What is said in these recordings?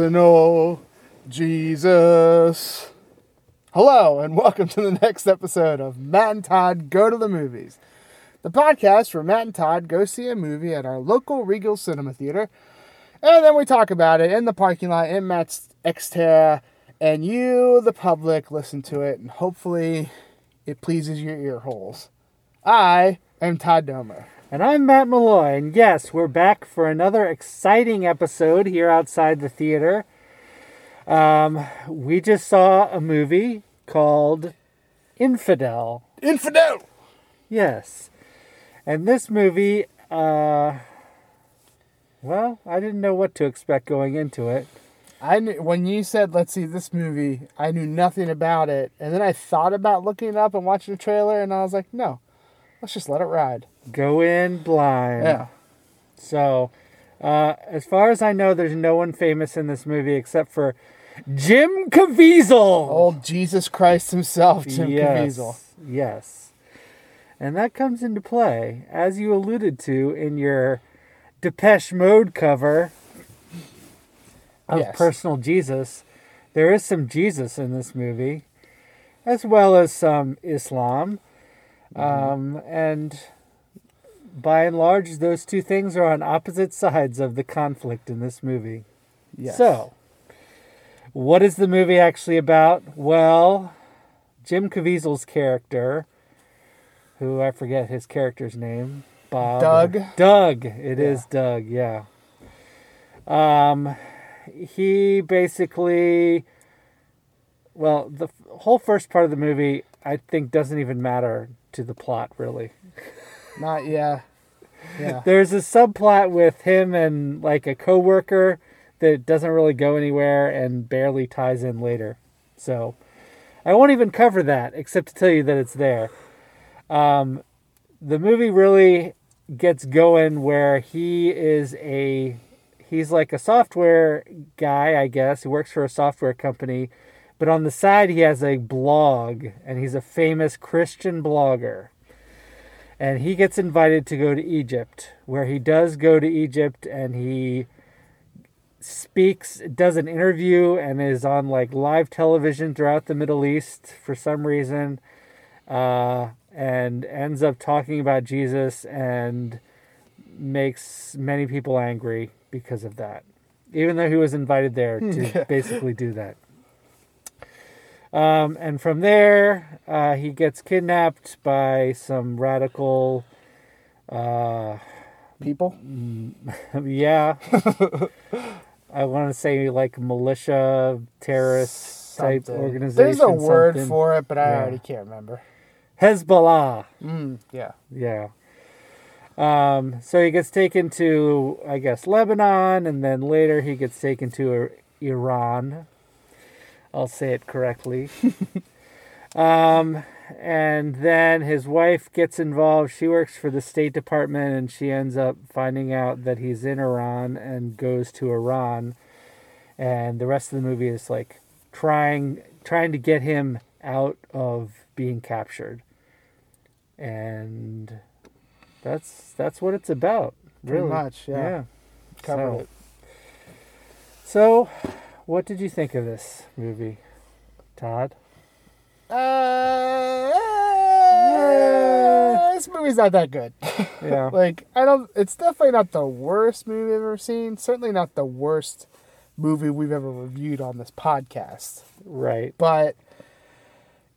personal Jesus. Hello, and welcome to the next episode of Matt and Todd Go to the Movies, the podcast where Matt and Todd go see a movie at our local Regal Cinema Theater, and then we talk about it in the parking lot in Matt's Xterra, and you, the public, listen to it, and hopefully it pleases your ear holes. I am Todd Domer. And I'm Matt Malloy, and yes, we're back for another exciting episode here outside the theater. Um, we just saw a movie called Infidel. Infidel! Yes. And this movie, uh, well, I didn't know what to expect going into it. I knew, when you said let's see this movie, I knew nothing about it, and then I thought about looking it up and watching the trailer, and I was like, no, let's just let it ride. Go in blind. Yeah. So, uh, as far as I know, there's no one famous in this movie except for Jim Caviezel. Old Jesus Christ himself, Jim yes, Caviezel. Yes. And that comes into play, as you alluded to in your Depeche Mode cover of Yes. Personal Jesus. There is some Jesus in this movie, as well as some Islam. Um, and by and large, those two things are on opposite sides of the conflict in this movie. Yes. So, what is the movie actually about? Well, Jim Caviezel's character, who I forget his character's name, Bob. Doug. Doug. It is Yeah. Doug. Yeah. Um, he basically, well, the f- whole first part of the movie, I think, doesn't even matter to the plot really. not yeah, yeah. There's a subplot with him and like a coworker that doesn't really go anywhere and barely ties in later. So I won't even cover that except to tell you that it's there. Um, the movie really gets going where he is a he's like a software guy, I guess. He works for a software company, but on the side he has a blog and he's a famous Christian blogger and he gets invited to go to Egypt, where he does go to Egypt and he speaks, does an interview, and is on like live television throughout the Middle East for some reason, uh, and ends up talking about Jesus and makes many people angry because of that, even though he was invited there to basically do that. Um, and from there, uh, he gets kidnapped by some radical, uh, People. yeah. I want to say like militia, terrorist type organization. There's a word something. for it, but I Yeah. already can't remember. Hezbollah. Mm, yeah. Yeah. Um, so he gets taken to, I guess, Lebanon, and then later he gets taken to Iran. I'll say it correctly. um, and then his wife gets involved. She works for the State Department, and she ends up finding out that he's in Iran and goes to Iran. And the rest of the movie is like trying trying to get him out of being captured. And that's that's what it's about. Pretty Really. much, yeah. Covered So- it. So, what did you think of this movie, Todd? Uh, this movie's not that good. Yeah. like I don't. It's definitely not the worst movie I've ever seen. Certainly not the worst movie we've ever reviewed on this podcast. right. But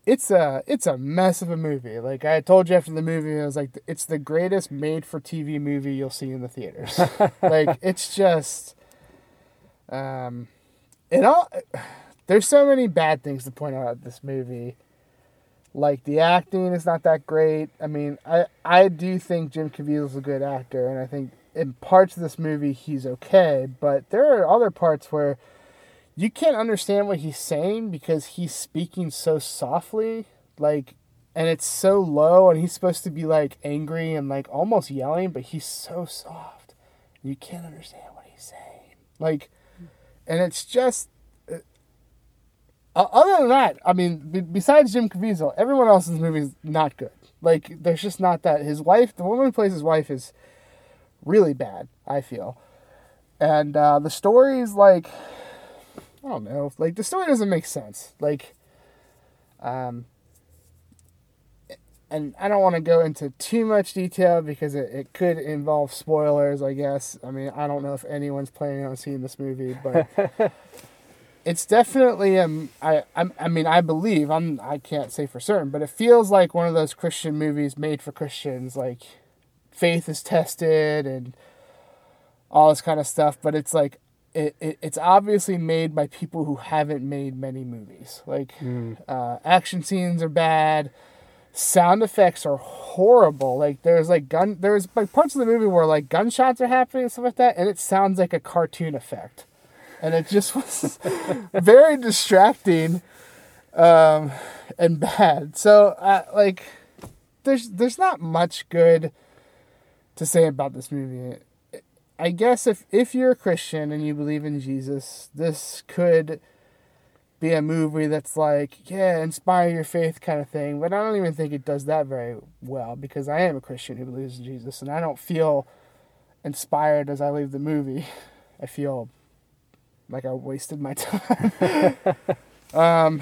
it's a it's a mess of a movie. Like I told you after the movie, I was like, it's the greatest made-for-TV movie you'll see in the theaters. like it's just, um, it all. There's so many bad things to point out about this movie. Like the acting is not that great. I mean, I I do think Jim Caviezel is a good actor, and I think in parts of this movie he's okay. But there are other parts where you can't understand what he's saying because he's speaking so softly, like, and it's so low, and he's supposed to be like angry and like almost yelling, but he's so soft, you can't understand what he's saying. Like, and it's just. uh, uh, other than that, I mean, be- besides Jim Caviezel, everyone else in this movie is not good. Like, there's just not that. His wife, the woman who plays his wife, is really bad. I feel, and uh, the story is like I don't know, like the story doesn't make sense. Like, um, and I don't want to go into too much detail because it, it could involve spoilers. I guess. I mean, I don't know if anyone's planning on seeing this movie, but. it's definitely um I, I I mean I believe I'm I can't say for certain, but it feels like one of those Christian movies made for Christians. Like faith is tested and all this kind of stuff, but it's like it, it it's obviously made by people who haven't made many movies. Like uh, action scenes are bad, sound effects are horrible. Like there's like gun there's like parts of the movie where like gunshots are happening and stuff like that, and it sounds like a cartoon effect and it just was very distracting um, and bad. So, uh, like, there's there's not much good to say about this movie. I guess if if you're a Christian and you believe in Jesus, this could be a movie that's like, yeah, inspire your faith kind of thing. But I don't even think it does that very well because I am a Christian who believes in Jesus, and I don't feel inspired as I leave the movie. I feel like I wasted my time. um,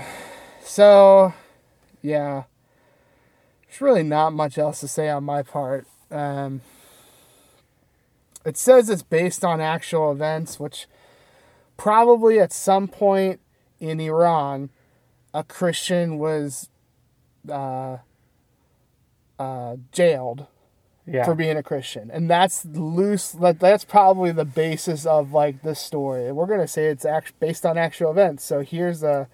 so yeah, there's really not much else to say on my part. Um, it says it's based on actual events, which probably at some point in Iran, a Christian was uh, uh, jailed Yeah. for being a Christian, and that's loose. That that's probably the basis of like this story. We're gonna say it's act- based on actual events. So here's a,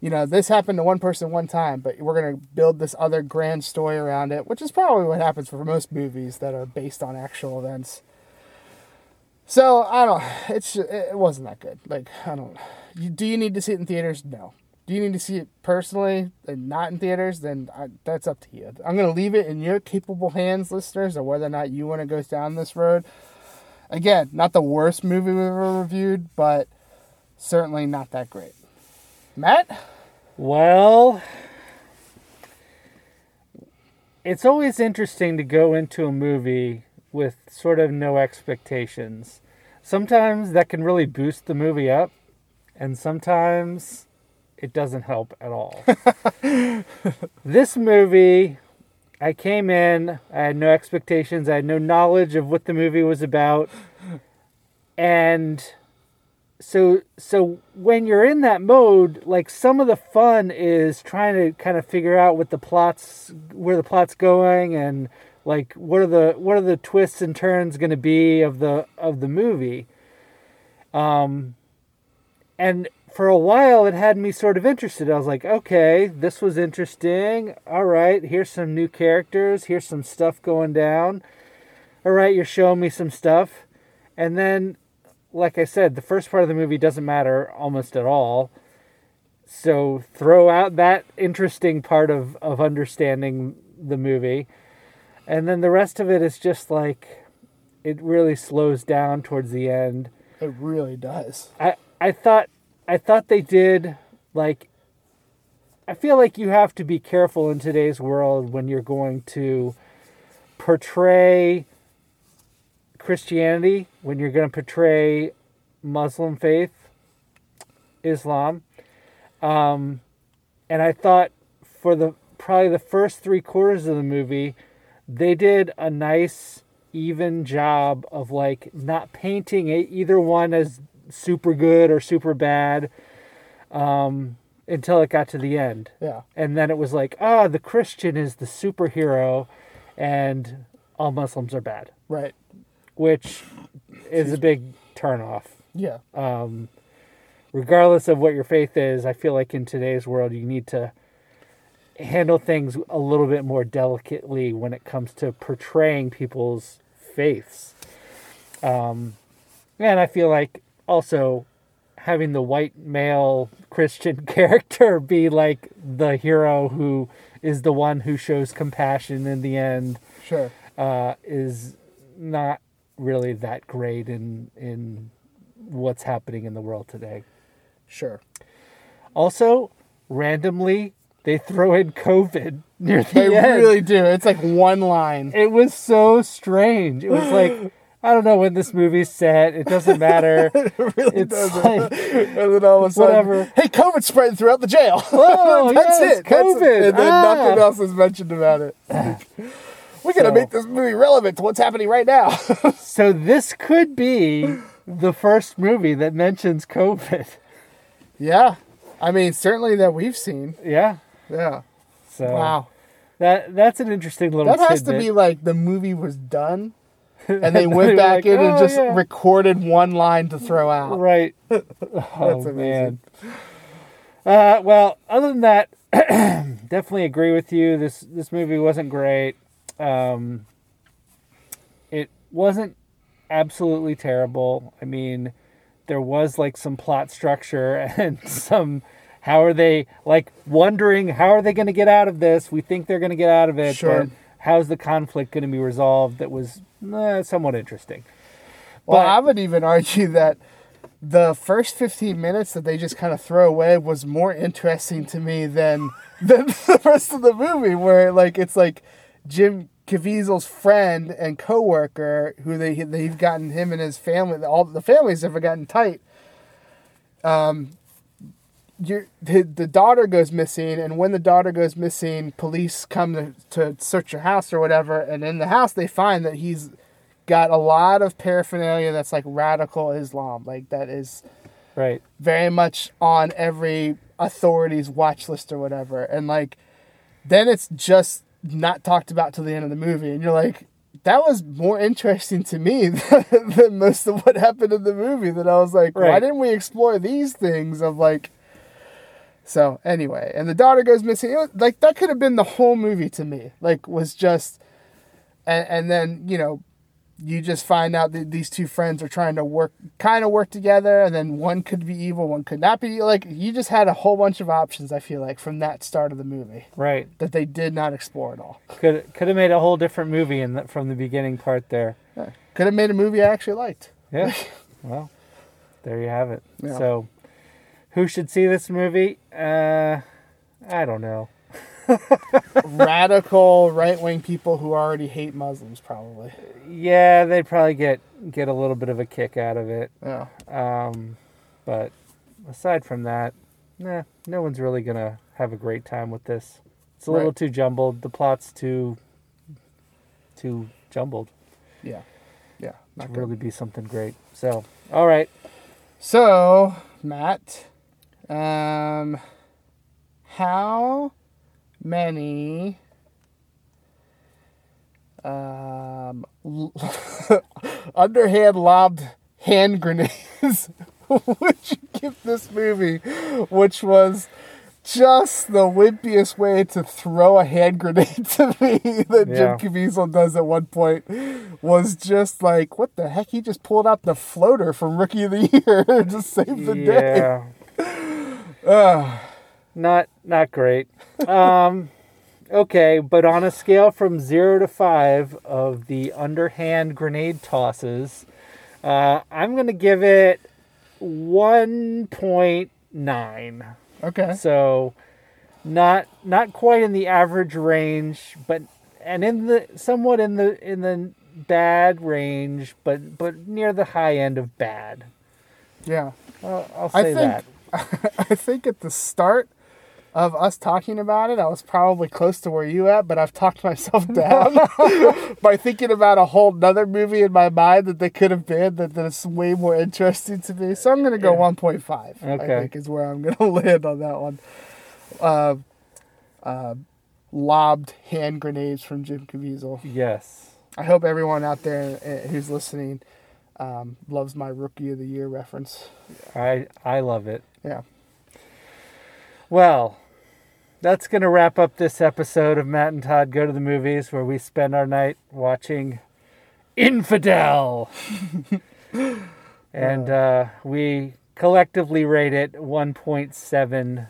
you know, this happened to one person one time, but we're gonna build this other grand story around it, which is probably what happens for most movies that are based on actual events. So I don't. It's it wasn't that good. Like I don't. You, do you need to see it in theaters? No. Do you need to see it personally and not in theaters? Then I, that's up to you. I'm gonna leave it in your capable hands, listeners, of whether or not you want to go down this road. Again, not the worst movie we've ever reviewed, but certainly not that great. Matt, Well, it's always interesting to go into a movie with sort of no expectations. Sometimes that can really boost the movie up, and sometimes it doesn't help at all. this movie, I came in, I had no expectations, I had no knowledge of what the movie was about, and so so when you're in that mode like some of the fun is trying to kind of figure out what the plots where the plot's going and like what are the what are the twists and turns going to be of the of the movie? Um and for a while it had me sort of interested. I was like okay this was interesting. All right here's some new characters. Here's some stuff going down. All right you're showing me some stuff. And then like I said, the first part of the movie doesn't matter almost at all. So throw out that interesting part of, of understanding the movie. And then the rest of it is just like it really slows down towards the end. it really does. I, I thought I thought they did like I feel like you have to be careful in today's world when you're going to portray Christianity, when you're going to portray Muslim faith, Islam. Um, and I thought for the probably the first three quarters of the movie, they did a nice, even job of like not painting either one as super good or super bad um, until it got to the end. Yeah. And then it was like, ah, the Christian is the superhero and all Muslims are bad, Right. which is a big turnoff. Yeah. Um, regardless of what your faith is, I feel like in today's world, you need to handle things a little bit more delicately when it comes to portraying people's faiths. Um, and I feel like also having the white male Christian character be like the hero who is the one who shows compassion in the end Sure. uh, is not really that great in in what's happening in the world today. Sure. Also, randomly they throw in COVID near the They end. really do. It's like one line. It was so strange. It was like I don't know when this movie's set. It doesn't matter. It really It's doesn't. like- and then all of a sudden, Whatever. hey, COVID's spreading throughout the jail. Oh, That's yes, it. That's it. COVID. And then Ah. nothing else is mentioned about it. We're gonna So- make this movie relevant to what's happening right now. So this could be the first movie that mentions COVID. yeah, I mean, certainly that we've seen. Yeah. Yeah. So Wow. that that's an interesting little That has to be like the movie was done, and they went back like, in and "Oh, just yeah." recorded one line to throw out. right. oh amazing. man. Uh, well, other than that, definitely agree with you. This this movie wasn't great. Um, it wasn't absolutely terrible. I mean, there was like some plot structure and some. How are they like wondering how are they going to get out of this? We think they're going to get out of it, Sure. but how's the conflict going to be resolved? That was eh, somewhat interesting. Well, But- I would even argue that the first 15 minutes that they just kind of throw away was more interesting to me than than the rest of the movie, where like it's like Jim Caviezel's friend and coworker who they they've gotten him and his family all the families have gotten tight. Um, your the, the daughter goes missing, and when the daughter goes missing, police come to, to search your house or whatever, and in the house they find that he's got a lot of paraphernalia that's like radical Islam, like that is Right. very much on every authority's watch list or whatever. And like then it's just not talked about till the end of the movie and you're like that was more interesting to me than, than most of what happened in the movie that I was like why didn't we explore these things of like so anyway, and the daughter goes missing. Was, like that could have been the whole movie to me. Like was just, and and then you know, you just find out that these two friends are trying to work, kind of work together, and then one could be evil, one could not be. Like you just had a whole bunch of options. I feel like from that start of the movie Right. that they did not explore at all. Could could have made a whole different movie in the, from the beginning part there. Could have made a movie I actually liked. Yeah. well, there you have it. Yeah. So, who should see this movie? Uh, I don't know. Radical right wing people who already hate Muslims, probably. Yeah, they'd probably get get a little bit of a kick out of it. Yeah. Um, but aside from that, nah, no one's really gonna have a great time with this. It's a little Right. too jumbled. The plot's too too jumbled Yeah. Yeah. Not to good. really be something great. So, all right. So, Matt, um, how many um, underhand lobbed hand grenades would you give this movie, which was just the wimpiest way to throw a hand grenade to me that Yeah. Jim Caviezel does at one point was just like, what the heck? He just pulled out the floater from Rookie of the Year to save the day. Yeah. Ugh. not not great. Um, okay, but on a scale from zero to five of the underhand grenade tosses, uh, I'm gonna give it one point nine. okay. So, not not quite in the average range, but and in the somewhat in the in the bad range, but but near the high end of bad. Yeah. I'll, I'll I say think- that. I think at the start of us talking about it, I was probably close to where you at, but I've talked myself down by thinking about a whole nother movie in my mind that they could have been that, that is way more interesting to me. So I'm gonna go 1.5. I Okay. think is where I'm gonna land on that one. Uh, uh, lobbed hand grenades from Jim Caviezel. Yes. I hope everyone out there uh, who's listening um, loves my Rookie of the Year reference. I I love it. Yeah. Well, that's going to wrap up this episode of Matt and Todd Go to the Movies, where we spend our night watching Infidel. and uh, we collectively rate it 1.7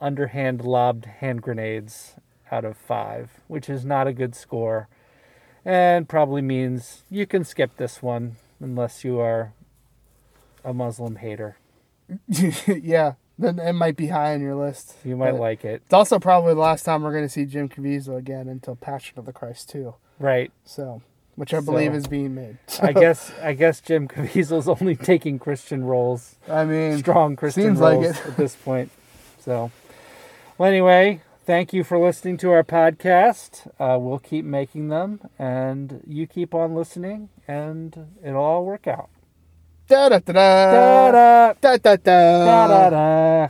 underhand lobbed hand grenades out of 5, which is not a good score. And probably means you can skip this one unless you are a Muslim hater. yeah, then it might be high on your list. You might But like it. It's also probably the last time we're going to see Jim Caviezel again until Passion of the Christ 2. Right. So, which I believe So- is being made. I guess I guess Jim Caviezel's only taking Christian roles, I mean, strong Christian seems like roles it. at this point. So, well, anyway, thank you for listening to our podcast. Uh, we'll keep making them, and you keep on listening, and it'll all work out. da da da Da da da da da da da.